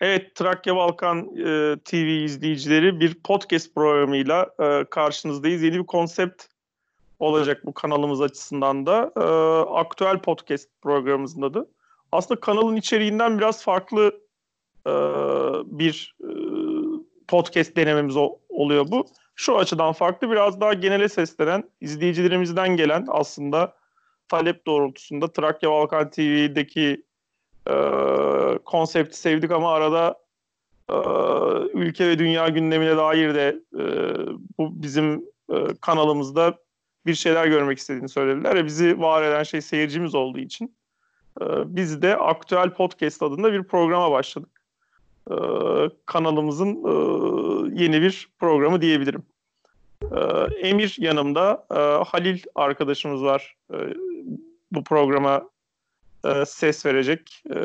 Evet, Trakya Balkan e, TV izleyicileri bir podcast programıyla e, karşınızdayız. Yeni bir konsept olacak bu kanalımız açısından da. E, aktüel podcast programımızın adı. Aslında kanalın içeriğinden biraz farklı e, bir e, podcast denememiz o, oluyor bu. Şu açıdan farklı, biraz daha genele seslenen, izleyicilerimizden gelen aslında talep doğrultusunda Trakya Balkan TV'deki e, konsepti sevdik ama arada e, ülke ve dünya gündemine dair de e, bu bizim e, kanalımızda bir şeyler görmek istediğini söylediler. E, bizi var eden şey seyircimiz olduğu için e, biz de Aktüel Podcast adında bir programa başladık. E, kanalımızın e, yeni bir programı diyebilirim. E, Emir yanımda, e, Halil arkadaşımız var e, bu programa e, ses verecek e,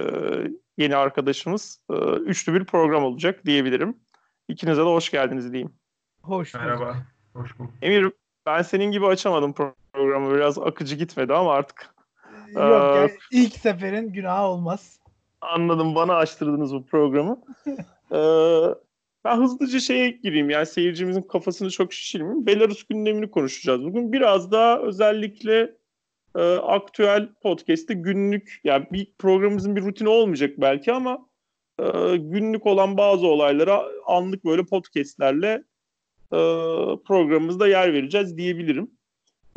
yeni arkadaşımız. E, üçlü bir program olacak diyebilirim. İkinize de hoş geldiniz diyeyim. Hoş bulduk. Merhaba. Hoş bulduk. Emir ben senin gibi açamadım programı. Biraz akıcı gitmedi ama artık Yok Ee, ya ilk seferin günahı olmaz. anladım. Bana açtırdınız bu programı. Ee, ben hızlıca şeye gireyim. Yani seyircimizin kafasını çok şişirmeyeyim. Belarus gündemini konuşacağız bugün. Biraz daha özellikle e, aktüel podcast'te günlük yani bir programımızın bir rutini olmayacak belki ama e, günlük olan bazı olaylara anlık böyle podcast'lerle e, programımızda yer vereceğiz diyebilirim.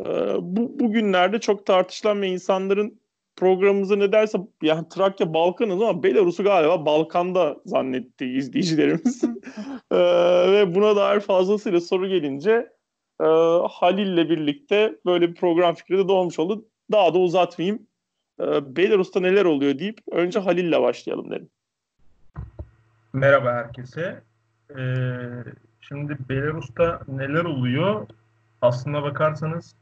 E, bu bugünlerde çok tartışılan ve insanların programımızı ne derse yani Trakya Balkanız ama Belarus'u galiba Balkan'da zannetti izleyicilerimiz. E, ve buna dair fazlasıyla soru gelince e, Halil'le birlikte böyle bir program fikri de doğmuş oldu. Daha da uzatmayayım. E, Belarus'ta neler oluyor deyip önce Halil'le başlayalım dedim. Merhaba herkese. Ee, şimdi Belarus'ta neler oluyor? Aslına bakarsanız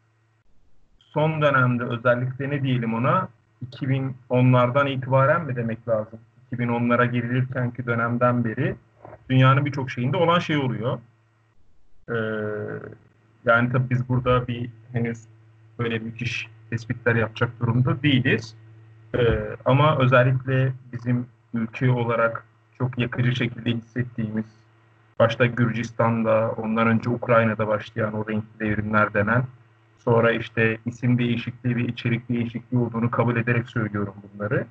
son dönemde özellikle ne diyelim ona 2010'lardan itibaren mi demek lazım? 2010'lara girilirkenki dönemden beri dünyanın birçok şeyinde olan şey oluyor. Ee, yani tabii biz burada bir henüz böyle müthiş tespitler yapacak durumda değiliz. Ee, ama özellikle bizim ülke olarak çok yakıcı şekilde hissettiğimiz, başta Gürcistan'da, ondan önce Ukrayna'da başlayan o renkli devrimler denen, sonra işte isim değişikliği ve içerik değişikliği olduğunu kabul ederek söylüyorum bunları.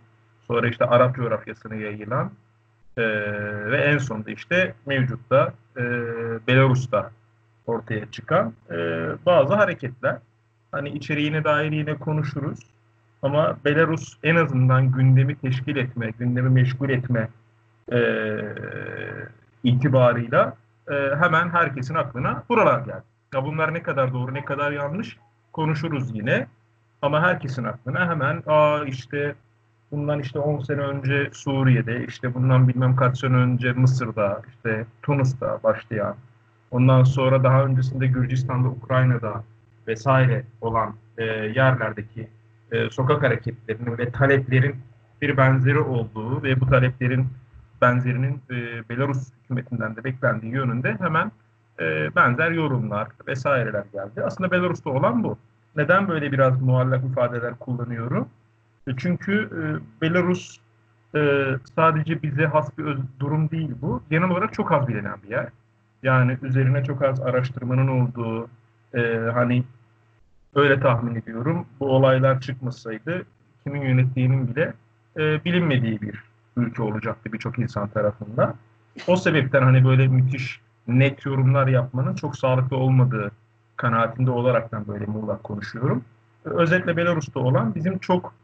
Sonra işte Arap coğrafyasına yayılan e, ve en sonunda işte mevcutta e, Belarus'ta ortaya çıkan e, bazı hareketler. Hani içeriğine dair yine konuşuruz. Ama Belarus en azından gündemi teşkil etme, gündemi meşgul etme e, itibarıyla e, hemen herkesin aklına buralar geldi. Ya bunlar ne kadar doğru, ne kadar yanlış konuşuruz yine. Ama herkesin aklına hemen aa işte bundan işte 10 sene önce Suriye'de, işte bundan bilmem kaç sene önce Mısır'da, işte Tunus'ta başlayan, ondan sonra daha öncesinde Gürcistan'da, Ukrayna'da vesaire olan e, yerlerdeki e, sokak hareketlerinin ve taleplerin bir benzeri olduğu ve bu taleplerin benzerinin e, Belarus hükümetinden de beklendiği yönünde hemen e, benzer yorumlar vesaireler geldi. Aslında Belarus'ta olan bu. Neden böyle biraz muallak ifadeler kullanıyorum? E, çünkü e, Belarus e, sadece bize has bir öz, durum değil bu. Genel olarak çok az bilinen bir yer. Yani üzerine çok az araştırmanın olduğu, e, hani öyle tahmin ediyorum. Bu olaylar çıkmasaydı kimin yönettiğinin bile e, bilinmediği bir ülke olacaktı birçok insan tarafından. O sebepten hani böyle müthiş net yorumlar yapmanın çok sağlıklı olmadığı kanaatinde olaraktan böyle muğlak konuşuyorum. Özellikle Belarus'ta olan bizim çok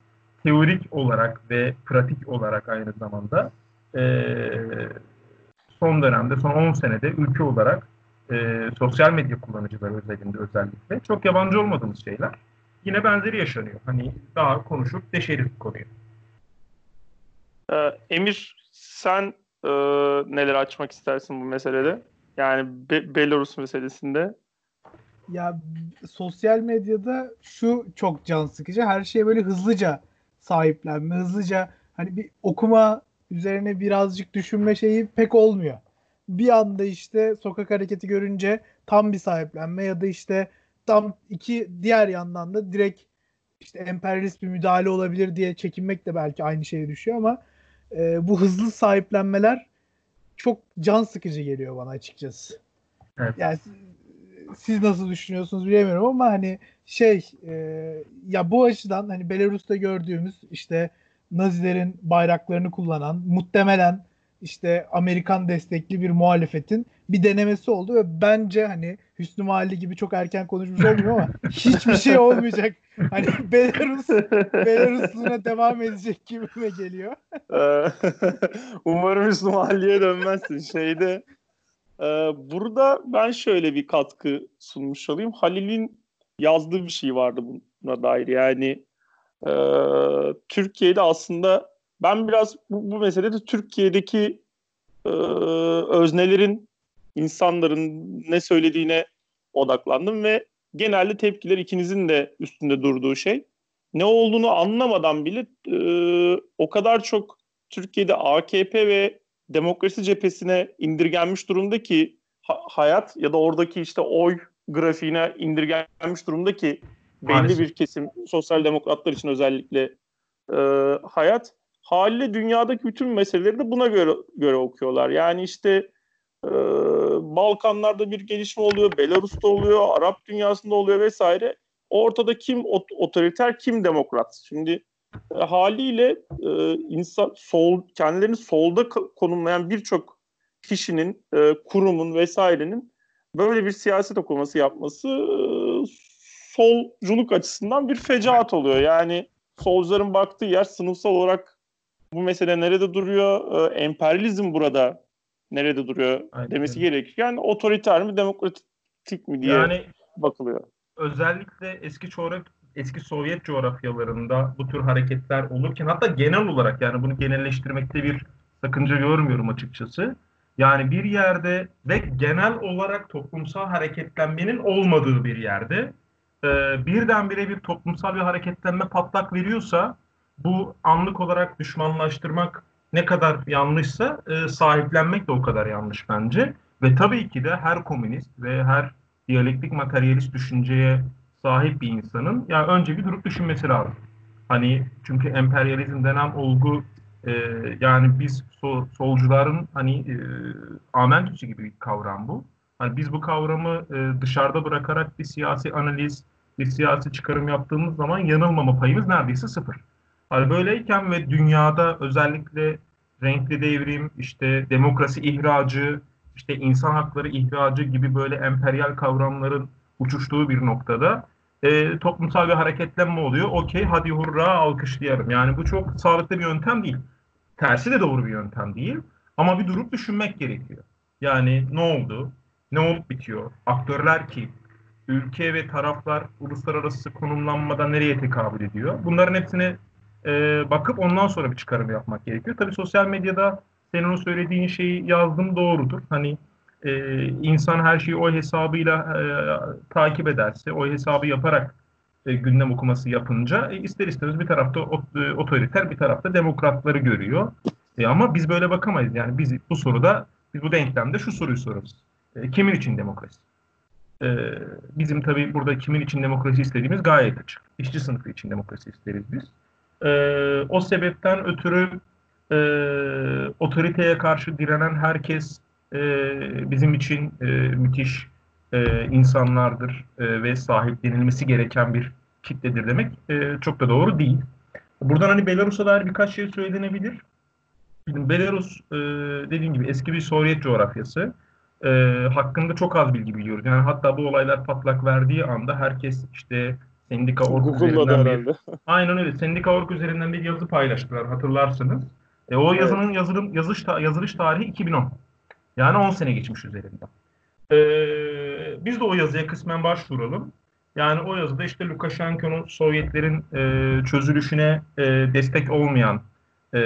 teorik olarak ve pratik olarak aynı zamanda e, son dönemde, son 10 senede ülke olarak e, sosyal medya kullanıcıları özelinde özellikle çok yabancı olmadığımız şeyler. Yine benzeri yaşanıyor. Hani daha konuşup deşeriz konuyu. Ee, Emir sen e, neler açmak istersin bu meselede? Yani Be- Belarus meselesinde. Ya sosyal medyada şu çok can sıkıcı. Her şeye böyle hızlıca sahiplenme, hızlıca hani bir okuma üzerine birazcık düşünme şeyi pek olmuyor. Bir anda işte sokak hareketi görünce tam bir sahiplenme ya da işte tam iki diğer yandan da direkt işte emperyalist bir müdahale olabilir diye çekinmek de belki aynı şeye düşüyor ama e, bu hızlı sahiplenmeler çok can sıkıcı geliyor bana açıkçası. Evet. Yani siz nasıl düşünüyorsunuz bilemiyorum ama hani şey e, ya bu açıdan hani Belarus'ta gördüğümüz işte Nazilerin bayraklarını kullanan muhtemelen işte Amerikan destekli bir muhalefetin bir denemesi oldu ve bence hani Hüsnü Mahalli gibi çok erken konuşmuş olmuyor ama hiçbir şey olmayacak. Hani Belarus Belarus'una devam edecek gibime geliyor. Umarım Hüsnü Mahalli'ye dönmezsin. Şeyde e, burada ben şöyle bir katkı sunmuş olayım. Halil'in yazdığı bir şey vardı buna dair. Yani e, Türkiye'de aslında ben biraz bu, bu meselede Türkiye'deki e, öznelerin, insanların ne söylediğine odaklandım ve genelde tepkiler ikinizin de üstünde durduğu şey. Ne olduğunu anlamadan bile e, o kadar çok Türkiye'de AKP ve demokrasi cephesine indirgenmiş durumda ki ha, hayat ya da oradaki işte oy grafiğine indirgenmiş durumda ki belli Maalesef. bir kesim sosyal demokratlar için özellikle e, hayat haliyle dünyadaki bütün meseleleri de buna göre göre okuyorlar. Yani işte e, Balkanlarda bir gelişme oluyor, Belarus'ta oluyor, Arap dünyasında oluyor vesaire. Ortada kim otoriter, kim demokrat? Şimdi e, haliyle e, insan sol kendilerini solda konumlayan birçok kişinin, e, kurumun vesairenin böyle bir siyaset okuması yapması e, solculuk açısından bir fecaat oluyor. Yani solcuların baktığı yer sınıfsal olarak bu mesele nerede duruyor? E, emperyalizm burada nerede duruyor Aynen. demesi gerekirken yani otoriter mi demokratik mi diye yani, bakılıyor. Özellikle eski coğraf eski Sovyet coğrafyalarında bu tür hareketler olurken hatta genel olarak yani bunu genelleştirmekte bir sakınca görmüyorum açıkçası. Yani bir yerde ve genel olarak toplumsal hareketlenmenin olmadığı bir yerde e, birdenbire bir toplumsal bir hareketlenme patlak veriyorsa bu anlık olarak düşmanlaştırmak ne kadar yanlışsa e, sahiplenmek de o kadar yanlış bence. Ve tabii ki de her komünist ve her diyalektik materyalist düşünceye sahip bir insanın yani önce bir durup düşünmesi lazım. Hani çünkü emperyalizm denen olgu e, yani biz so, solcuların hani e, amentüsü gibi bir kavram bu. Hani biz bu kavramı e, dışarıda bırakarak bir siyasi analiz, bir siyasi çıkarım yaptığımız zaman yanılmama payımız neredeyse sıfır. Hani böyleyken ve dünyada özellikle renkli devrim, işte demokrasi ihracı, işte insan hakları ihracı gibi böyle emperyal kavramların uçuştuğu bir noktada e, toplumsal bir hareketlenme oluyor. Okey hadi hurra alkışlayalım. Yani bu çok sağlıklı bir yöntem değil. Tersi de doğru bir yöntem değil. Ama bir durup düşünmek gerekiyor. Yani ne oldu? Ne olup bitiyor? Aktörler ki ülke ve taraflar uluslararası konumlanmada nereye tekabül ediyor? Bunların hepsine e, bakıp ondan sonra bir çıkarım yapmak gerekiyor. Tabii sosyal medyada senin o söylediğin şeyi yazdım doğrudur. Hani e, insan her şeyi o hesabıyla e, takip ederse, o hesabı yaparak e, gündem okuması yapınca e, ister istemez bir tarafta e, otoriter, bir tarafta demokratları görüyor. E, ama biz böyle bakamayız. Yani biz bu soruda, biz bu denklemde şu soruyu soruyoruz. E, kimin için demokrasi? E, bizim tabii burada kimin için demokrasi istediğimiz gayet açık. İşçi sınıfı için demokrasi isteriz biz. E, o sebepten ötürü e, otoriteye karşı direnen herkes e, bizim için e, müthiş e, insanlardır e, ve sahiplenilmesi gereken bir kitledir demek e, çok da doğru değil. Buradan hani Belarus'a dair birkaç şey söylenebilir. Şimdi Belarus e, dediğim gibi eski bir Sovyet coğrafyası. E, hakkında çok az bilgi biliyoruz. Yani hatta bu olaylar patlak verdiği anda herkes işte Sendika Org üzerinden bir, aynen öyle. Sendika Org üzerinden bir yazı paylaştılar hatırlarsınız. E, o evet. yazının yazılım yazış yazılış tarihi 2010. Yani 10 sene geçmiş üzerinden. Ee, biz de o yazıya kısmen başvuralım. Yani o yazıda işte Lukashenko'nun Sovyetlerin e, çözülüşüne e, destek olmayan, e,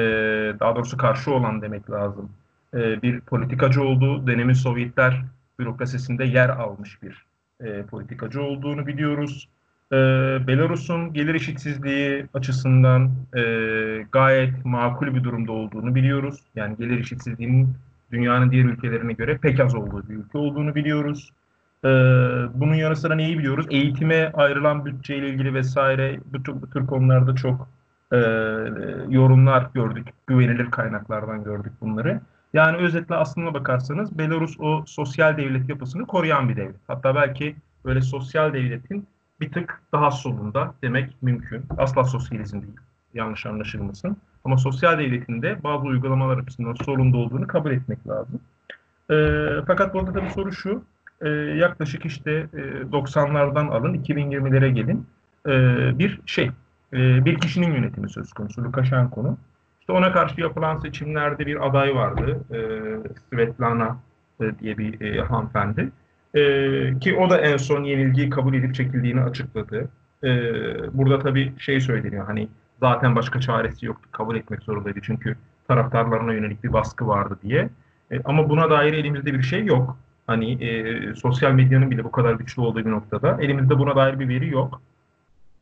daha doğrusu karşı olan demek lazım, e, bir politikacı olduğu, dönemin Sovyetler bürokrasisinde yer almış bir e, politikacı olduğunu biliyoruz. E, Belarus'un gelir eşitsizliği açısından e, gayet makul bir durumda olduğunu biliyoruz. Yani gelir eşitsizliğinin dünyanın diğer ülkelerine göre pek az olduğu bir ülke olduğunu biliyoruz. Ee, bunun yanı sıra neyi biliyoruz? Eğitime ayrılan bütçeyle ilgili vesaire bu bu tür konularda çok e, yorumlar gördük. Güvenilir kaynaklardan gördük bunları. Yani özetle aslına bakarsanız Belarus o sosyal devlet yapısını koruyan bir devlet. Hatta belki böyle sosyal devletin bir tık daha solunda demek mümkün. Asla sosyalizm değil. Yanlış anlaşılmasın. Ama sosyal devletin de bazı uygulamalar açısından solunda olduğunu kabul etmek lazım. E, fakat burada tabii soru şu. E, yaklaşık işte e, 90'lardan alın 2020'lere gelin. E, bir şey, e, bir kişinin yönetimi söz konusu. Lukashenko'nun. İşte ona karşı yapılan seçimlerde bir aday vardı. E, Svetlana e, diye bir e, hanımefendi. E, ki o da en son yenilgiyi kabul edip çekildiğini açıkladı. E, burada tabii şey söyleniyor hani zaten başka çaresi yoktu. Kabul etmek zorundaydı çünkü taraftarlarına yönelik bir baskı vardı diye. E, ama buna dair elimizde bir şey yok. Hani e, sosyal medyanın bile bu kadar güçlü olduğu bir noktada. Elimizde buna dair bir veri yok.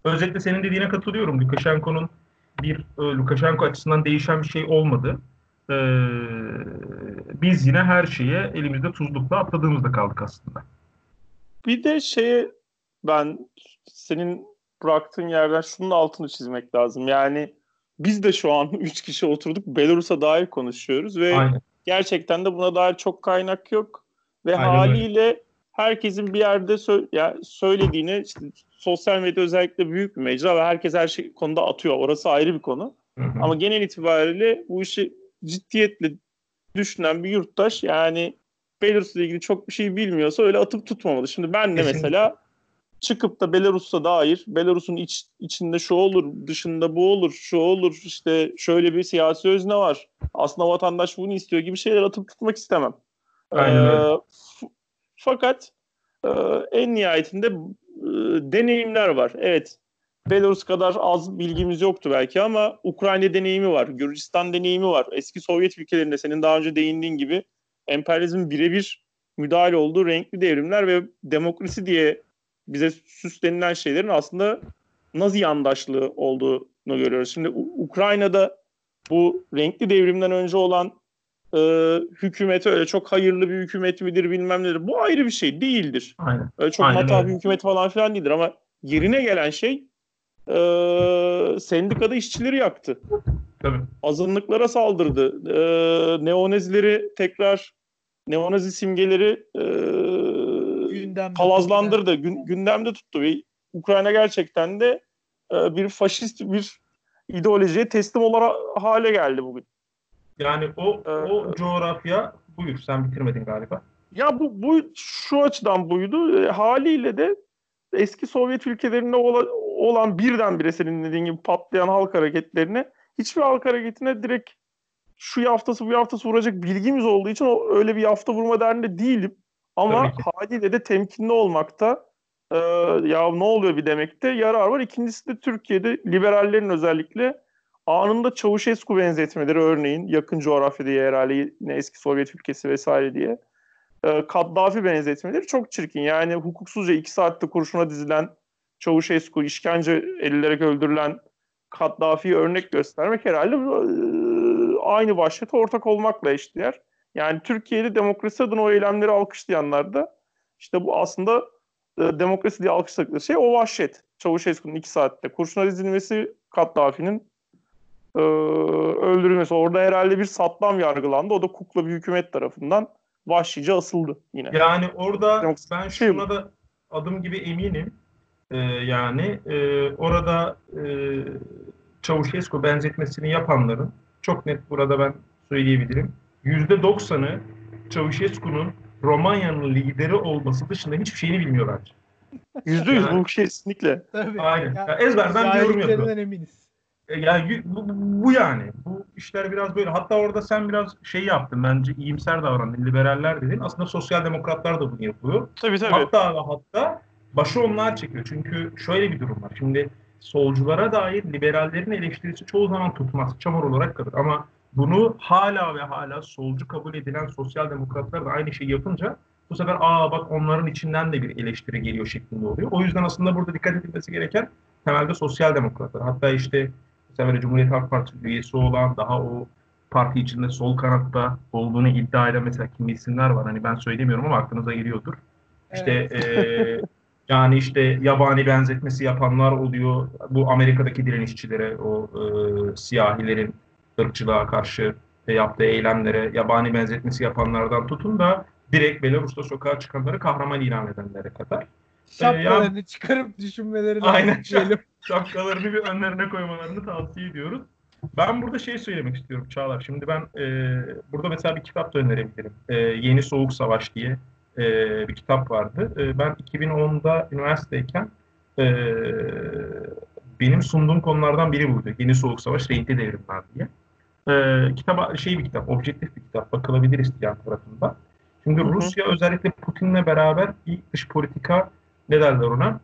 Özellikle senin dediğine katılıyorum. Lukashenko'nun bir e, Lukashenko açısından değişen bir şey olmadı. E, biz yine her şeye elimizde tuzlukla atladığımızda kaldık aslında. Bir de şeye ben senin bıraktığın yerden şunun altını çizmek lazım. Yani biz de şu an 3 kişi oturduk Belarus'a dair konuşuyoruz ve Aynen. gerçekten de buna dair çok kaynak yok ve Aynen haliyle öyle. herkesin bir yerde sö- ya söylediğini işte sosyal medya özellikle büyük bir mecra ve herkes her şey konuda atıyor. Orası ayrı bir konu. Hı hı. Ama genel itibariyle bu işi ciddiyetle düşünen bir yurttaş yani Belarus'la ilgili çok bir şey bilmiyorsa öyle atıp tutmamalı. Şimdi ben de Kesinlikle. mesela çıkıp da Belarus'a dair Belarus'un iç, içinde şu olur, dışında bu olur, şu olur, işte şöyle bir siyasi özne var. Aslında vatandaş bunu istiyor gibi şeyler atıp tutmak istemem. Aynen. Ee, fakat e, en nihayetinde deneyimler var. Evet Belarus kadar az bilgimiz yoktu belki ama Ukrayna deneyimi var, Gürcistan deneyimi var. Eski Sovyet ülkelerinde senin daha önce değindiğin gibi emperyalizmin birebir müdahale olduğu renkli devrimler ve demokrasi diye bize süslenilen şeylerin aslında Nazi yandaşlığı olduğunu görüyoruz. Şimdi Ukrayna'da bu renkli devrimden önce olan e, hükümeti öyle çok hayırlı bir hükümet midir bilmem nedir. Bu ayrı bir şey değildir. Aynen. Öyle çok Aynen matah bir hükümet falan filan değildir ama yerine gelen şey e, sendikada işçileri yaktı. Tabii. Azınlıklara saldırdı. E, neonazileri tekrar neonazi simgeleri e, gündemde palazlandırdı. Gün, gündemde tuttu ve Ukrayna gerçekten de e, bir faşist bir ideolojiye teslim olarak hale geldi bugün. Yani o o coğrafya buyur sen bitirmedin galiba. Ya bu bu şu açıdan buydu. E, haliyle de eski Sovyet ülkelerinde olan, olan birdenbire senin dediğin gibi patlayan halk hareketlerine hiçbir halk hareketine direkt şu yaftası bu yaftası vuracak bilgimiz olduğu için o öyle bir yafta vurma derdinde değilim. Ama haliyle de temkinli olmakta e, ya ne oluyor bir demekte yarar var. İkincisi de Türkiye'de liberallerin özellikle anında Çavuşescu benzetmeleri örneğin yakın coğrafya diye herhalde yine eski Sovyet ülkesi vesaire diye. E, Kaddafi benzetmeleri çok çirkin. Yani hukuksuzca iki saatte kurşuna dizilen Çavuşescu, işkence edilerek öldürülen Kaddafi'yi örnek göstermek herhalde e, aynı başlıkta ortak olmakla eşdeğer. Yani Türkiye'de demokrasi adına o eylemleri alkışlayanlar da işte bu aslında e, demokrasi diye alkışladıkları şey o vahşet. Çavuşescu'nun iki saatte kurşuna dizilmesi, Kaddafi'nin e, öldürülmesi. Orada herhalde bir Saddam yargılandı. O da kukla bir hükümet tarafından vahşice asıldı yine. Yani orada demokrasi ben şey şuna da adım gibi eminim. Ee, yani e, orada e, Çavuşescu benzetmesini yapanların çok net burada ben söyleyebilirim %90'ı Çavuşescu'nun Romanya'nın lideri olması dışında hiçbir şeyini bilmiyor bence. Yüzde yüz bu kesinlikle. Tabii. Aynen. Ya, ya ezberden yorum yapıyor. eminiz. E, yani bu, bu yani. Bu işler biraz böyle. Hatta orada sen biraz şey yaptın bence iyimser davrandın. Liberaller dedin. Aslında sosyal demokratlar da bunu yapıyor. Tabii tabii. Hatta hatta başı onlar çekiyor. Çünkü şöyle bir durum var. Şimdi solculara dair liberallerin eleştirisi çoğu zaman tutmaz. Çamur olarak kalır. Ama bunu hala ve hala solcu kabul edilen sosyal demokratlar da aynı şeyi yapınca bu sefer aa bak onların içinden de bir eleştiri geliyor şeklinde oluyor. O yüzden aslında burada dikkat edilmesi gereken temelde sosyal demokratlar. Hatta işte mesela Cumhuriyet Halk Partisi üyesi olan daha o parti içinde sol kanatta olduğunu iddia eden mesela kimi isimler var. Hani ben söylemiyorum ama aklınıza geliyordur. İşte evet. e, yani işte yabani benzetmesi yapanlar oluyor. Bu Amerika'daki direnişçilere, o e, siyahilerin ırkçılığa karşı e, yaptığı eylemlere, yabani benzetmesi yapanlardan tutun da direkt Belarus'ta sokağa çıkanları kahraman ilan edenlere kadar. Şapkalarını çıkarıp düşünmeleri Aynen. lazım diyelim. Şapkalarını bir önlerine koymalarını tavsiye ediyoruz. Ben burada şey söylemek istiyorum Çağlar. Şimdi ben e, burada mesela bir kitap da önerebilirim. E, Yeni Soğuk Savaş diye e, bir kitap vardı. E, ben 2010'da üniversiteyken e, benim sunduğum konulardan biri buydu. Yeni Soğuk Savaş, Renkli Devrimler diye. E, kitap şey bir kitap, objektif bir kitap. Bakılabilir isteyen tarafında. Şimdi Hı hı. Rusya özellikle Putin'le beraber bir dış politika ne derler ona?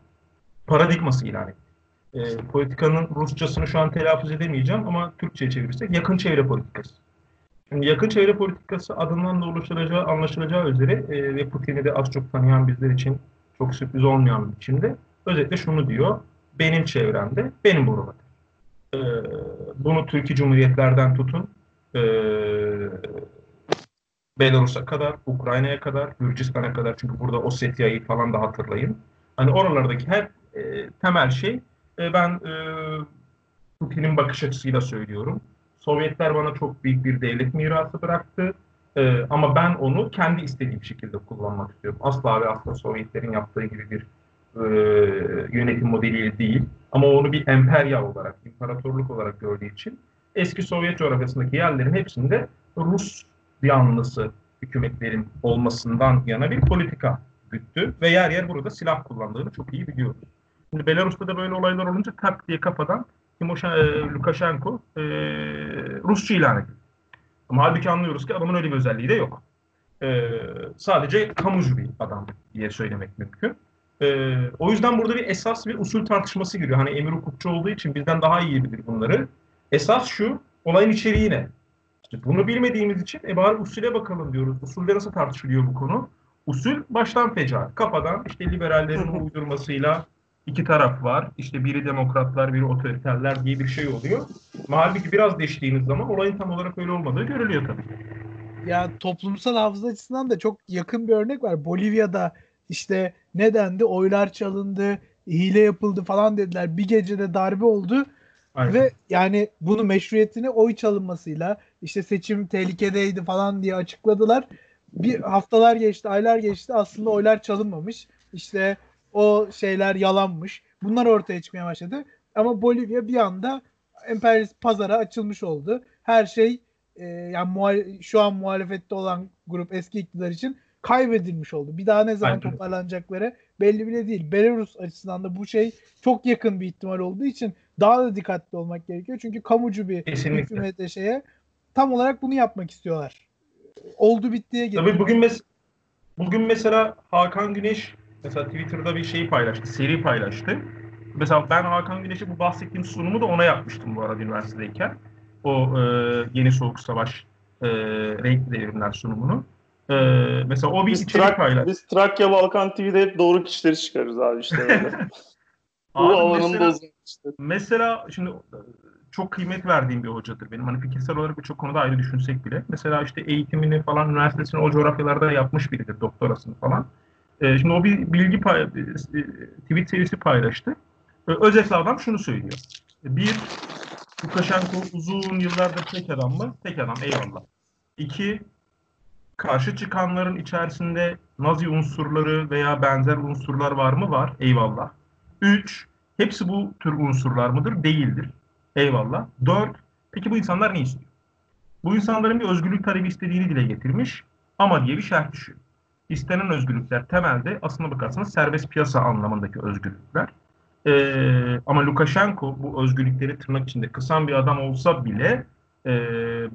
Paradigması ilan etti. E, politikanın Rusçasını şu an telaffuz edemeyeceğim ama Türkçe'ye çevirirsek yakın çevre politikası. Şimdi yakın çevre politikası adından da oluşturacağı, anlaşılacağı üzere e, ve Putin'i de az çok tanıyan bizler için çok sürpriz olmayan bir biçimde özetle şunu diyor. Benim çevremde benim buralar. E, bunu Türkiye Cumhuriyetlerden tutun e, Belarus'a kadar, Ukrayna'ya kadar, Gürcistan'a kadar çünkü burada Osetya'yı falan da hatırlayın. Hani oralardaki her e, temel şey e, ben e, Putin'in bakış açısıyla söylüyorum. Sovyetler bana çok büyük bir devlet mirası bıraktı. E, ama ben onu kendi istediğim şekilde kullanmak istiyorum. Asla ve asla Sovyetlerin yaptığı gibi bir e, yönetim modeliyle değil. Ama onu bir emperya olarak, imparatorluk olarak gördüğü için eski Sovyet coğrafyasındaki yerlerin hepsinde Rus yanlısı hükümetlerin olmasından yana bir politika güttü ve yer yer burada silah kullandığını çok iyi biliyoruz. Şimdi Belarus'ta da böyle olaylar olunca tak diye kafadan Timoshen, e, Lukashenko e, Rusça ilan edildi. Ama halbuki anlıyoruz ki adamın öyle bir özelliği de yok. E, sadece kamucu bir adam diye söylemek mümkün. E, o yüzden burada bir esas bir usul tartışması giriyor. Hani emir hukukçu olduğu için bizden daha iyi bilir bunları. Esas şu, olayın içeriği ne? İşte bunu bilmediğimiz için e bari usule bakalım diyoruz. Usulde nasıl tartışılıyor bu konu? Usul baştan feca. Kafadan işte liberallerin uydurmasıyla iki taraf var. İşte biri demokratlar, biri otoriterler diye bir şey oluyor. Halbuki biraz deştiğiniz zaman olayın tam olarak öyle olmadığı görülüyor tabii. Ya toplumsal hafıza açısından da çok yakın bir örnek var. Bolivya'da işte ne dendi? Oylar çalındı, hile yapıldı falan dediler. Bir gecede darbe oldu. Aynen. Ve yani bunu meşruiyetini oy çalınmasıyla işte seçim tehlikedeydi falan diye açıkladılar. Bir haftalar geçti, aylar geçti. Aslında oylar çalınmamış. İşte o şeyler yalanmış. Bunlar ortaya çıkmaya başladı. Ama Bolivya bir anda emperyalist pazara açılmış oldu. Her şey e, yani muhal- şu an muhalefette olan grup eski iktidar için kaybedilmiş oldu. Bir daha ne zaman Aynen. toparlanacakları belli bile değil. Belarus açısından da bu şey çok yakın bir ihtimal olduğu için daha da dikkatli olmak gerekiyor. Çünkü kamucu bir hükümete şeye tam olarak bunu yapmak istiyorlar. Oldu bittiye getiriyor. Tabii bugün mes bugün mesela Hakan Güneş mesela Twitter'da bir şey paylaştı, seri paylaştı. Mesela ben Hakan Güneş'e bu bahsettiğim sunumu da ona yapmıştım bu arada üniversitedeyken. O e, yeni soğuk savaş e, renkli devrimler sunumunu. E, mesela o bir Biz, içerik Trak- paylaştı. biz Trakya Balkan TV'de hep doğru kişileri çıkarız abi işte böyle. Bu Abi alanında mesela- işte. Mesela şimdi e, çok kıymet verdiğim bir hocadır benim. Hani fikirsel olarak birçok konuda ayrı düşünsek bile. Mesela işte eğitimini falan üniversitesini o coğrafyalarda yapmış biridir. Doktorasını falan. E, şimdi o bir bilgi pay, e, tweet serisi paylaştı. E, özetle adam şunu söylüyor. Bir, Lukashenko uzun yıllardır tek adam mı? Tek adam eyvallah. İki, karşı çıkanların içerisinde Nazi unsurları veya benzer unsurlar var mı? Var. Eyvallah. Üç, hepsi bu tür unsurlar mıdır? Değildir. Eyvallah. Dört, peki bu insanlar ne istiyor? Bu insanların bir özgürlük talebi istediğini dile getirmiş ama diye bir şerh düşüyor. İstenen özgürlükler temelde aslına bakarsanız serbest piyasa anlamındaki özgürlükler. Ee, ama Lukashenko bu özgürlükleri tırnak içinde kısan bir adam olsa bile e,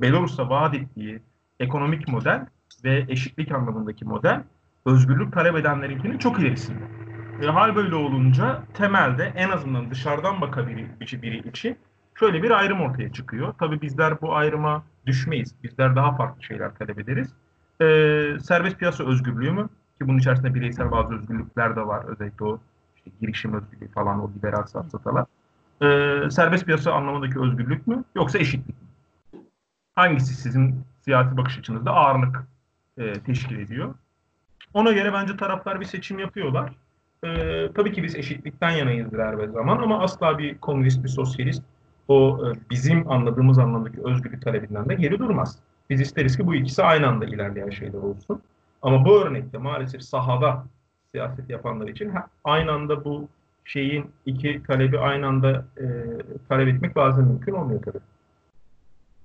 Belarus'a vaat ettiği ekonomik model ve eşitlik anlamındaki model özgürlük talep edenlerinkinin çok ilerisinde. E, hal böyle olunca temelde en azından dışarıdan bakabilir biri, biri için şöyle bir ayrım ortaya çıkıyor. Tabii bizler bu ayrıma düşmeyiz. Bizler daha farklı şeyler talep ederiz. E, serbest piyasa özgürlüğü mü? Ki bunun içerisinde bireysel bazı özgürlükler de var. Özellikle o işte girişim özgürlüğü falan o liberal safsatalar. E, serbest piyasa anlamındaki özgürlük mü? Yoksa eşitlik mi? Hangisi sizin siyasi bakış açınızda ağırlık e, teşkil ediyor? Ona göre bence taraflar bir seçim yapıyorlar. Ee, tabii ki biz eşitlikten yanayızdır her zaman ama asla bir komünist, bir sosyalist o e, bizim anladığımız anlamdaki özgürlük talebinden de geri durmaz. Biz isteriz ki bu ikisi aynı anda ilerleyen şeyler olsun. Ama bu örnekte maalesef sahada siyaset yapanlar için aynı anda bu şeyin iki talebi aynı anda e, talep etmek bazen mümkün olmuyor tabii.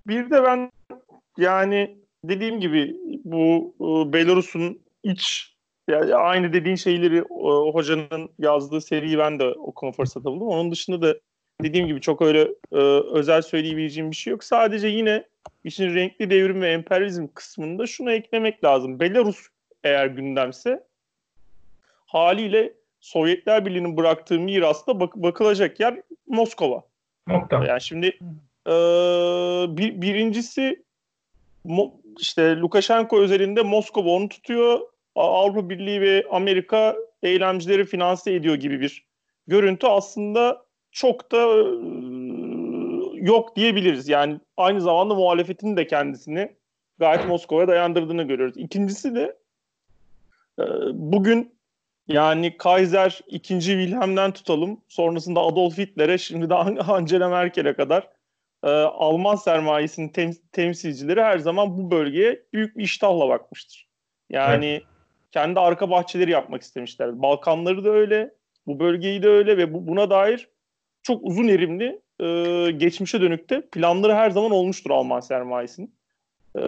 Bir de ben yani dediğim gibi bu e, Belarus'un iç yani aynı dediğin şeyleri e, hocanın yazdığı seriyi ben de okuma fırsatı buldum. Onun dışında da dediğim gibi çok öyle e, özel söyleyebileceğim bir şey yok. Sadece yine işin renkli devrim ve emperyalizm kısmında şunu eklemek lazım. Belarus eğer gündemse haliyle Sovyetler Birliği'nin bıraktığı mirasta bak- bakılacak yer Moskova. Nokta. Yani şimdi e, bir, birincisi Mo, işte Lukashenko özelinde Moskova onu tutuyor. Avrupa Birliği ve Amerika eylemcileri finanse ediyor gibi bir görüntü aslında çok da e, yok diyebiliriz. Yani aynı zamanda muhalefetin de kendisini gayet Moskova'ya dayandırdığını görüyoruz. İkincisi de e, bugün yani Kaiser 2. Wilhelm'den tutalım. Sonrasında Adolf Hitler'e şimdi de Angela Merkel'e kadar e, Alman sermayesinin tem- temsilcileri her zaman bu bölgeye büyük bir iştahla bakmıştır. Yani evet. Kendi arka bahçeleri yapmak istemişler. Balkanları da öyle, bu bölgeyi de öyle ve bu, buna dair çok uzun erimli e, geçmişe dönükte planları her zaman olmuştur Alman sermayesinin. E,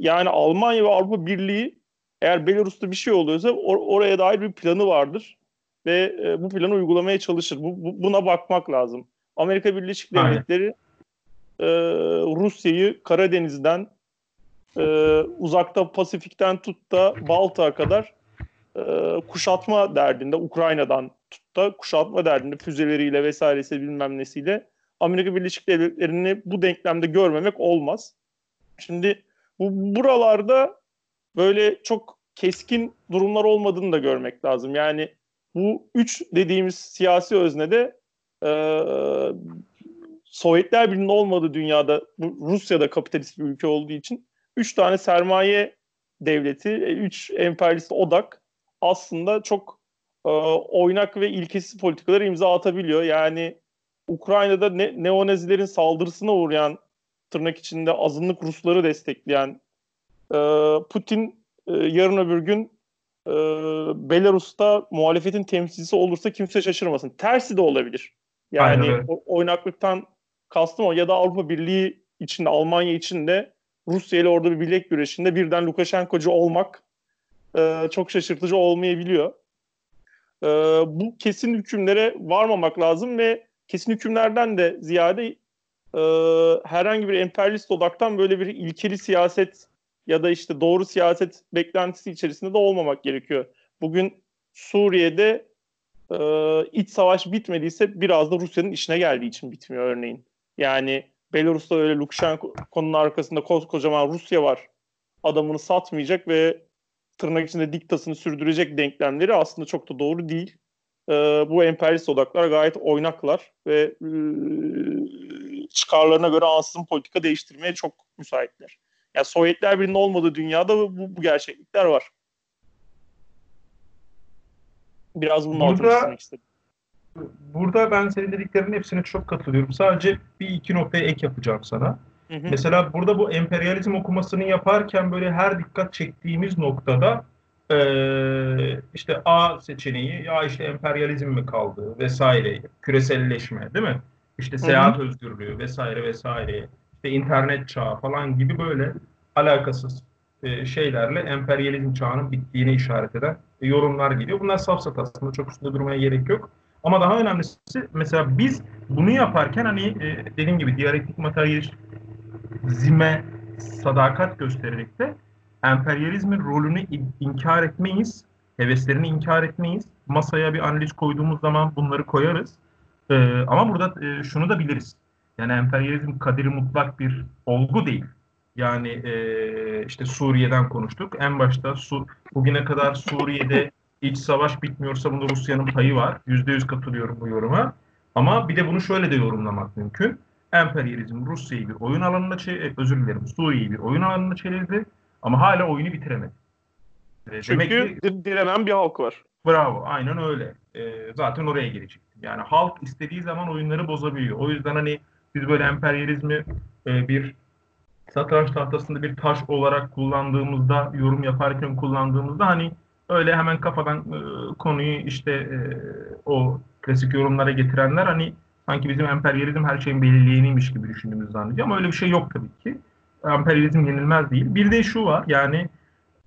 yani Almanya ve Avrupa Birliği eğer Belarus'ta bir şey oluyorsa or- oraya dair bir planı vardır ve e, bu planı uygulamaya çalışır. Bu, bu, buna bakmak lazım. Amerika Birleşik Devletleri e, Rusya'yı Karadeniz'den e, uzakta Pasifik'ten tut da Baltık'a kadar e, kuşatma derdinde Ukrayna'dan tut da kuşatma derdinde füzeleriyle vesairesi bilmem nesiyle Amerika Birleşik Devletleri'ni bu denklemde görmemek olmaz. Şimdi bu buralarda böyle çok keskin durumlar olmadığını da görmek lazım. Yani bu üç dediğimiz siyasi öznede e, Sovyetler Birliği'nin olmadığı dünyada Rusya'da kapitalist bir ülke olduğu için üç tane sermaye devleti, e, üç emperyalist odak aslında çok e, oynak ve ilkesiz politikaları imza atabiliyor. Yani Ukrayna'da ne, neonazilerin saldırısına uğrayan tırnak içinde azınlık Rusları destekleyen e, Putin e, yarın öbür gün e, Belarus'ta muhalefetin temsilcisi olursa kimse şaşırmasın. Tersi de olabilir. Yani o, oynaklıktan kastım o ya da Avrupa Birliği içinde Almanya içinde Rusya ile orada bir bilek güreşinde birden Lukashenko'cu olmak e, çok şaşırtıcı olmayabiliyor. E, bu kesin hükümlere varmamak lazım ve kesin hükümlerden de ziyade e, herhangi bir emperyalist odaktan böyle bir ilkeli siyaset ya da işte doğru siyaset beklentisi içerisinde de olmamak gerekiyor. Bugün Suriye'de e, iç savaş bitmediyse biraz da Rusya'nın işine geldiği için bitmiyor örneğin. Yani Belarus'ta öyle Lukashenko'nun arkasında koskocaman Rusya var. Adamını satmayacak ve tırnak içinde diktasını sürdürecek denklemleri aslında çok da doğru değil. Ee, bu emperyalist odaklar gayet oynaklar ve e, çıkarlarına göre ansızın politika değiştirmeye çok müsaitler. Yani Sovyetler Birliği'nin olmadığı dünyada bu, bu gerçeklikler var. Biraz bunun altını çizmek istedim. Burada ben senin dediklerinin hepsine çok katılıyorum. Sadece bir iki noktaya ek yapacağım sana. Hı hı. Mesela burada bu emperyalizm okumasını yaparken böyle her dikkat çektiğimiz noktada ee, işte A seçeneği ya işte emperyalizm mi kaldı vesaire küreselleşme değil mi? İşte seyahat hı hı. özgürlüğü vesaire vesaire işte internet çağı falan gibi böyle alakasız e, şeylerle emperyalizm çağının bittiğine işaret eden yorumlar geliyor. Bunlar safsat aslında çok üstünde durmaya gerek yok. Ama daha önemlisi mesela biz bunu yaparken hani e, dediğim gibi diyalektik materyalizme sadakat göstererek de emperyalizmin rolünü inkar etmeyiz, heveslerini inkar etmeyiz. Masaya bir analiz koyduğumuz zaman bunları koyarız. Ee, ama burada e, şunu da biliriz. Yani emperyalizm kaderi mutlak bir olgu değil. Yani e, işte Suriye'den konuştuk. En başta Su, bugüne kadar Suriye'de iç savaş bitmiyorsa bunda Rusya'nın payı var. Yüzde yüz katılıyorum bu yoruma. Ama bir de bunu şöyle de yorumlamak mümkün. Emperyalizm Rusya'yı bir oyun alanına çevirdi, özür dilerim Suriye'yi bir oyun alanına çevirdi ama hala oyunu bitiremedi. Çünkü Demek ki, direnen bir halk var. Bravo, aynen öyle. Ee, zaten oraya gelecektim. Yani halk istediği zaman oyunları bozabiliyor. O yüzden hani biz böyle emperyalizmi e, bir satranç tahtasında bir taş olarak kullandığımızda, yorum yaparken kullandığımızda hani öyle hemen kafadan e, konuyu işte e, o klasik yorumlara getirenler hani sanki bizim emperyalizm her şeyin belirleyeniymiş gibi düşündüğümüzü zannediyor ama öyle bir şey yok tabii ki. Emperyalizm yenilmez değil. Bir de şu var yani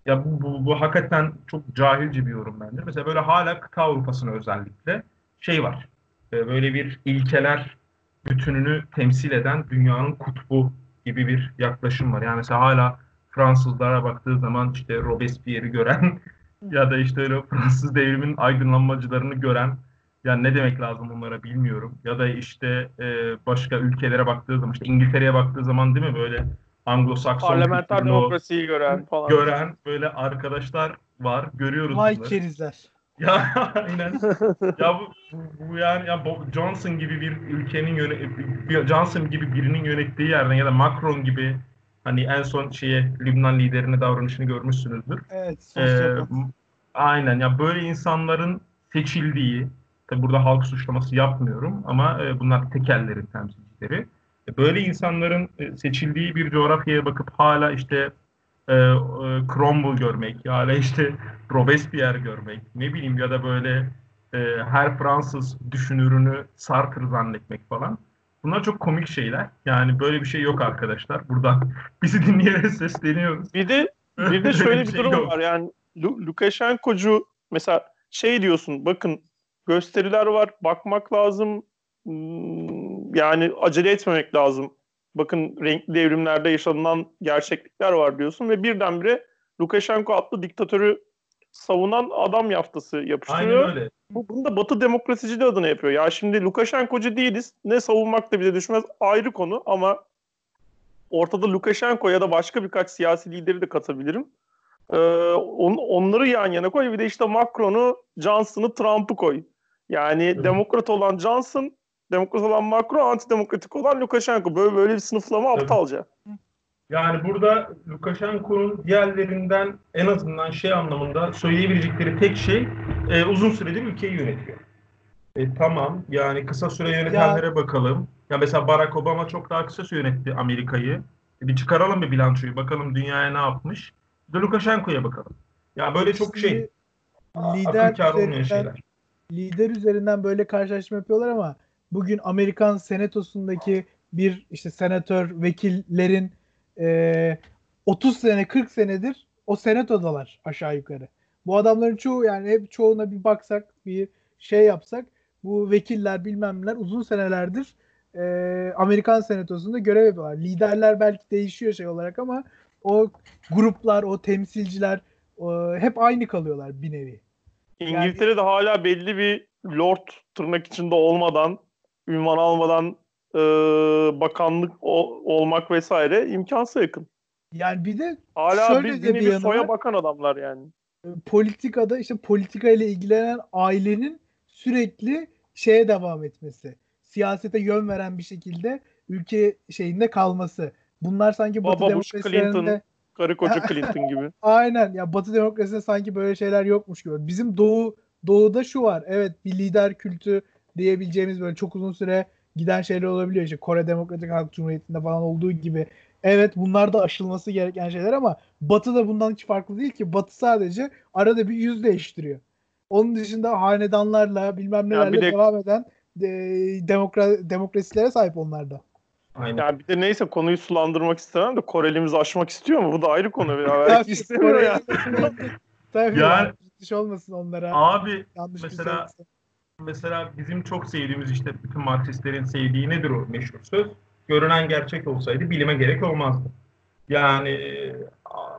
ya bu, bu, bu hakikaten çok cahilce bir yorum bence. Mesela böyle hala kıta Avrupa'sına özellikle şey var. E, böyle bir ilkeler bütününü temsil eden dünyanın kutbu gibi bir yaklaşım var. Yani mesela hala Fransızlara baktığı zaman işte Robespierre'i gören ya da işte öyle Fransız devriminin aydınlanmacılarını gören yani ne demek lazım onlara bilmiyorum. Ya da işte e, başka ülkelere baktığı zaman işte İngiltere'ye baktığı zaman değil mi böyle Anglo-Sakson parlamenter demokrasiyi gören falan. Gören böyle arkadaşlar var. Görüyoruz Vay bunları. kerizler. Ya aynen. ya bu, bu, bu yani ya Johnson gibi bir ülkenin yöne Johnson gibi birinin yönettiği yerden ya da Macron gibi hani en son şeye Lübnan liderine davranışını görmüşsünüzdür. Evet. Ee, aynen ya böyle insanların seçildiği tabi burada halk suçlaması yapmıyorum ama e, bunlar tekellerin temsilcileri. E, böyle insanların e, seçildiği bir coğrafyaya bakıp hala işte e, e, Cromwell görmek, ya işte Robespierre görmek, ne bileyim ya da böyle e, her Fransız düşünürünü Sartre zannetmek falan. Bunlar çok komik şeyler. Yani böyle bir şey yok arkadaşlar. Buradan bizi dinleyerek sesleniyoruz. Bir de bir de şöyle bir, şey durum yok. var. Yani Lukashenko'cu mesela şey diyorsun bakın gösteriler var bakmak lazım hmm, yani acele etmemek lazım bakın renkli devrimlerde yaşanılan gerçeklikler var diyorsun ve birdenbire Lukashenko adlı diktatörü savunan adam yaftası yapıştırıyor. Aynen öyle. Bu, bunu da Batı demokrasiciliği adına yapıyor. Ya şimdi Lukashenko'cu değiliz. Ne savunmak da bize düşmez ayrı konu ama ortada Lukashenko ya da başka birkaç siyasi lideri de katabilirim. Ee, on, onları yan yana koy. Bir de işte Macron'u, Johnson'ı, Trump'ı koy. Yani evet. demokrat olan Johnson, demokrat olan Macron, antidemokratik olan Lukashenko. Böyle böyle bir sınıflama evet. Yani burada Lukashenko'nun diğerlerinden en azından şey anlamında söyleyebilecekleri tek şey e, uzun süredir ülkeyi yönetiyor. E, tamam yani kısa süre yönetenlere ya. bakalım. Ya mesela Barack Obama çok daha kısa süre yönetti Amerika'yı. E, bir çıkaralım bir bilançoyu bakalım dünyaya ne yapmış. Bir de Lukashenko'ya bakalım. Ya böyle çok şey lider üzerinden, lider üzerinden böyle karşılaşma yapıyorlar ama bugün Amerikan senatosundaki bir işte senatör vekillerin e, 30 sene 40 senedir o senatodalar aşağı yukarı. Bu adamların çoğu yani hep çoğuna bir baksak bir şey yapsak bu vekiller bilmem neler uzun senelerdir e, Amerikan senatosunda görev yapıyorlar. Liderler belki değişiyor şey olarak ama o gruplar, o temsilciler o, hep aynı kalıyorlar bir nevi. İngiltere'de yani, hala belli bir lord tırnak içinde olmadan, ünvan almadan e, bakanlık o, olmak vesaire imkansız yakın. Yani bir de hala şöyle bir, de bir, bir soya var. bakan adamlar yani. E, politikada işte politika ile ilgilenen ailenin sürekli şeye devam etmesi. Siyasete yön veren bir şekilde ülke şeyinde kalması. Bunlar sanki Batı Baba demokrasilerinde Clinton, karı koca Clinton gibi. Aynen ya Batı demokrasisinde sanki böyle şeyler yokmuş gibi. Bizim Doğu Doğu'da şu var. Evet bir lider kültü diyebileceğimiz böyle çok uzun süre giden şeyler olabiliyor. İşte Kore Demokratik Halk Cumhuriyeti'nde falan olduğu gibi. Evet bunlar da aşılması gereken şeyler ama Batı da bundan hiç farklı değil ki. Batı sadece arada bir yüz değiştiriyor. Onun dışında hanedanlarla bilmem nelerle yani de, devam eden de, demokra, demokrasilere sahip onlar da. Aynen. Yani bir de neyse konuyu sulandırmak istemem de Korelimizi aşmak istiyor mu? Bu da ayrı konu. Belki istemiyor yani. Tabii yani, yani olmasın onlara. Abi Yanlış mesela mesela bizim çok sevdiğimiz işte bütün Marksistlerin sevdiği nedir o meşhur söz? Görünen gerçek olsaydı bilime gerek olmazdı. Yani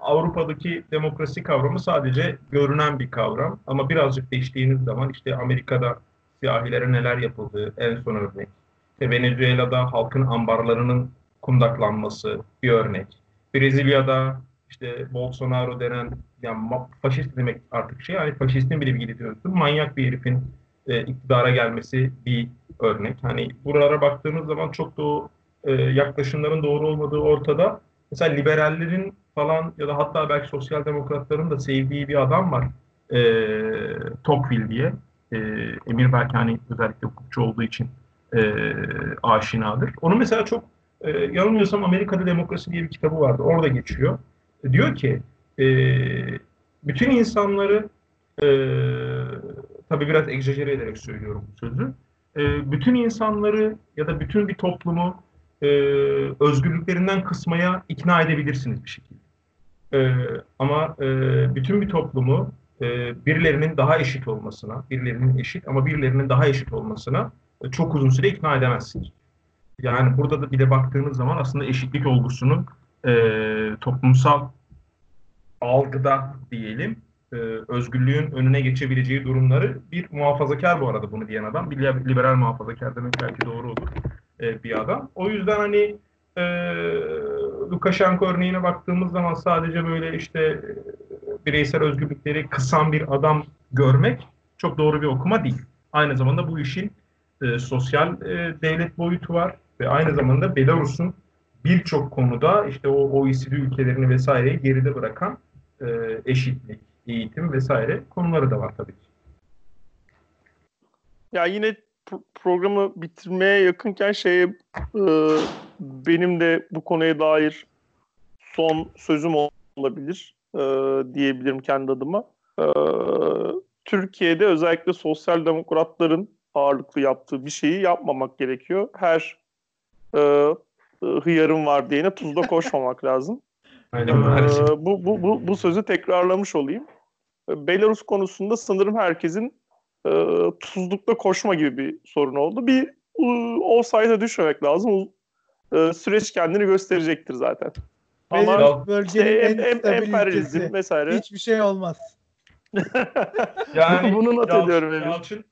Avrupa'daki demokrasi kavramı sadece görünen bir kavram ama birazcık değiştiğiniz zaman işte Amerika'da siyahilere neler yapıldığı en son örnek. İşte Venezuela'da halkın ambarlarının kundaklanması bir örnek. Brezilya'da işte Bolsonaro denen yani faşist demek artık şey yani faşistin bile bir gidiyordu. Manyak bir herifin e, iktidara gelmesi bir örnek. Hani buralara baktığımız zaman çok da o e, yaklaşımların doğru olmadığı ortada. Mesela liberallerin falan ya da hatta belki sosyal demokratların da sevdiği bir adam var. E, Tocqueville diye. E, Emir belki hani özellikle hukukçu olduğu için e, aşinadır. Onun mesela çok e, yanılmıyorsam Amerika'da Demokrasi diye bir kitabı vardı. Orada geçiyor. E, diyor ki e, bütün insanları e, tabii biraz egzajere ederek söylüyorum bu sözü. E, bütün insanları ya da bütün bir toplumu e, özgürlüklerinden kısmaya ikna edebilirsiniz bir şekilde. E, ama e, bütün bir toplumu e, birilerinin daha eşit olmasına, birilerinin eşit ama birilerinin daha eşit olmasına e, çok uzun süre ikna edemezsiniz. Yani burada da bir de baktığınız zaman aslında eşitlik olgusunun e, toplumsal algıda diyelim e, özgürlüğün önüne geçebileceği durumları bir muhafazakar bu arada bunu diyen adam. Bir liberal muhafazakar demek belki doğru olur e, bir adam. O yüzden hani e, Lukashenko örneğine baktığımız zaman sadece böyle işte e, bireysel özgürlükleri kısan bir adam görmek çok doğru bir okuma değil. Aynı zamanda bu işin e, sosyal e, devlet boyutu var ve aynı zamanda Belarus'un birçok konuda işte o OECD ülkelerini vesaireyi geride bırakan e, eşitlik, eğitim vesaire konuları da var tabii ki. Ya yine programı bitirmeye yakınken şeye e, benim de bu konuya dair son sözüm olabilir e, diyebilirim kendi adıma. E, Türkiye'de özellikle sosyal demokratların ağırlıklı yaptığı bir şeyi yapmamak gerekiyor. Her e, e hıyarın var diyene tuzda koşmamak lazım. Aynen. Ee, bu, bu, bu, bu sözü tekrarlamış olayım. Belarus konusunda sanırım herkesin e, tuzlukta koşma gibi bir sorun oldu. Bir e, offside'a düşmemek lazım. E, süreç kendini gösterecektir zaten. Ama bölgenin işte en, en vesaire. Hiçbir şey olmaz. yani bunu not Yalçın, ediyorum. Yalçın,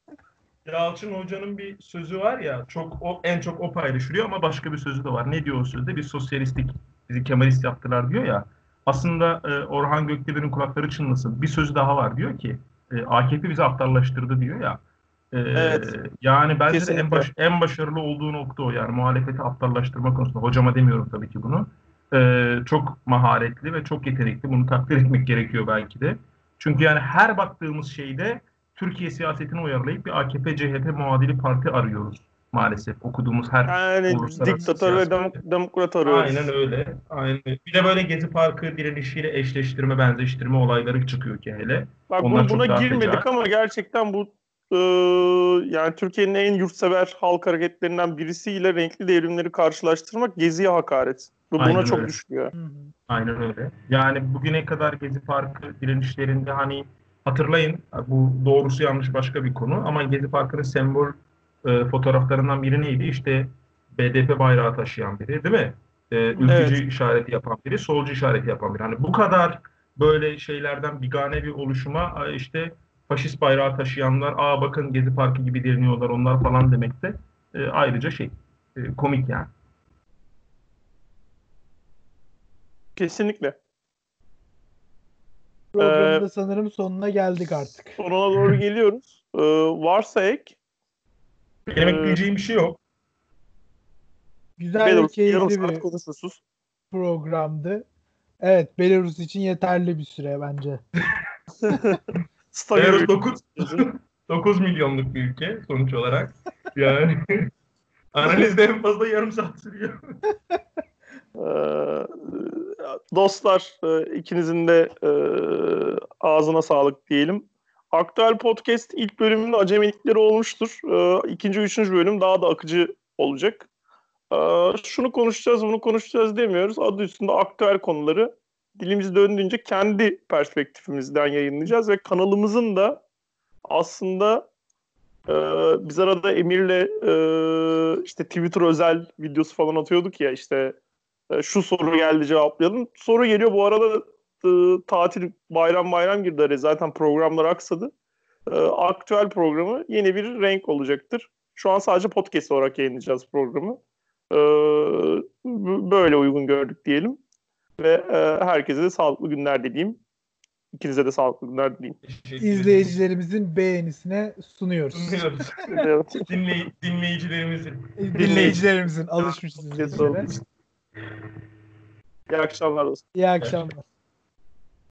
Yalçın Hoca'nın bir sözü var ya çok o, en çok o paylaşılıyor ama başka bir sözü de var. Ne diyor o sözde? Bir sosyalistik bizi Kemalist yaptılar diyor ya. Aslında e, Orhan Gökdemir'in kulakları çınlasın. Bir sözü daha var diyor ki e, AKP bizi aptallaştırdı diyor ya. E, evet. Yani bence de en, baş, en başarılı olduğu nokta o yani muhalefeti aptallaştırma konusunda. Hocama demiyorum tabii ki bunu. E, çok maharetli ve çok yetenekli. Bunu takdir etmek gerekiyor belki de. Çünkü yani her baktığımız şeyde Türkiye siyasetini uyarlayıp bir AKP CHP muadili parti arıyoruz maalesef okuduğumuz her yani diktatör ve dem demokrat arıyoruz. Aynen öyle. Aynen. Bir de böyle Gezi Parkı direnişiyle eşleştirme, benzeştirme olayları çıkıyor ki hele. Bak Onlar buna girmedik ama gerçekten bu e, yani Türkiye'nin en yurtsever halk hareketlerinden birisiyle renkli devrimleri karşılaştırmak Gezi'ye hakaret. Bu buna Aynen çok öyle. düşüyor. Aynen öyle. Yani bugüne kadar Gezi Parkı direnişlerinde hani hatırlayın bu doğrusu yanlış başka bir konu ama Gezi Parkı'nın sembol e, fotoğraflarından biri neydi? İşte BDP bayrağı taşıyan biri değil mi? E, ülkücü evet. işareti yapan biri, solcu işareti yapan biri. Hani bu kadar böyle şeylerden bigane bir oluşuma işte faşist bayrağı taşıyanlar, aa bakın Gezi Parkı gibi direniyorlar onlar falan demek de e, ayrıca şey e, komik yani. Kesinlikle. Programda ee, sanırım sonuna geldik artık. Sonuna doğru geliyoruz. Ee, varsa ek benim ee, ekleyeceğim bir şey yok. Güzel Belarus, keyifli bir konuşursuz. programdı. Evet Belarus için yeterli bir süre bence. Belarus 9, 9 milyonluk bir ülke sonuç olarak. Yani analizde en fazla yarım saat sürüyor. Ee, dostlar e, ikinizin de e, ağzına sağlık diyelim. Aktüel Podcast ilk bölümünün acemilikleri olmuştur. Ee, ikinci, üçüncü bölüm daha da akıcı olacak. Ee, şunu konuşacağız, bunu konuşacağız demiyoruz. Adı üstünde aktüel konuları dilimiz döndüğünce kendi perspektifimizden yayınlayacağız ve kanalımızın da aslında e, biz arada Emir'le e, işte Twitter özel videosu falan atıyorduk ya işte e, şu soru geldi cevaplayalım. Soru geliyor bu arada e, tatil bayram bayram girdi araya. Zaten programlar aksadı. E, aktüel programı yeni bir renk olacaktır. Şu an sadece podcast olarak yayınlayacağız programı. E, böyle uygun gördük diyelim. Ve e, herkese de sağlıklı günler dileyim. İkinize de sağlıklı günler dileyim. İzleyicilerimizin beğenisine sunuyoruz. Sunuyoruz. Dinley, dinleyicilerimizin. Dinleyicilerimizin alışmışız İyi akşamlar olsun. İyi akşamlar.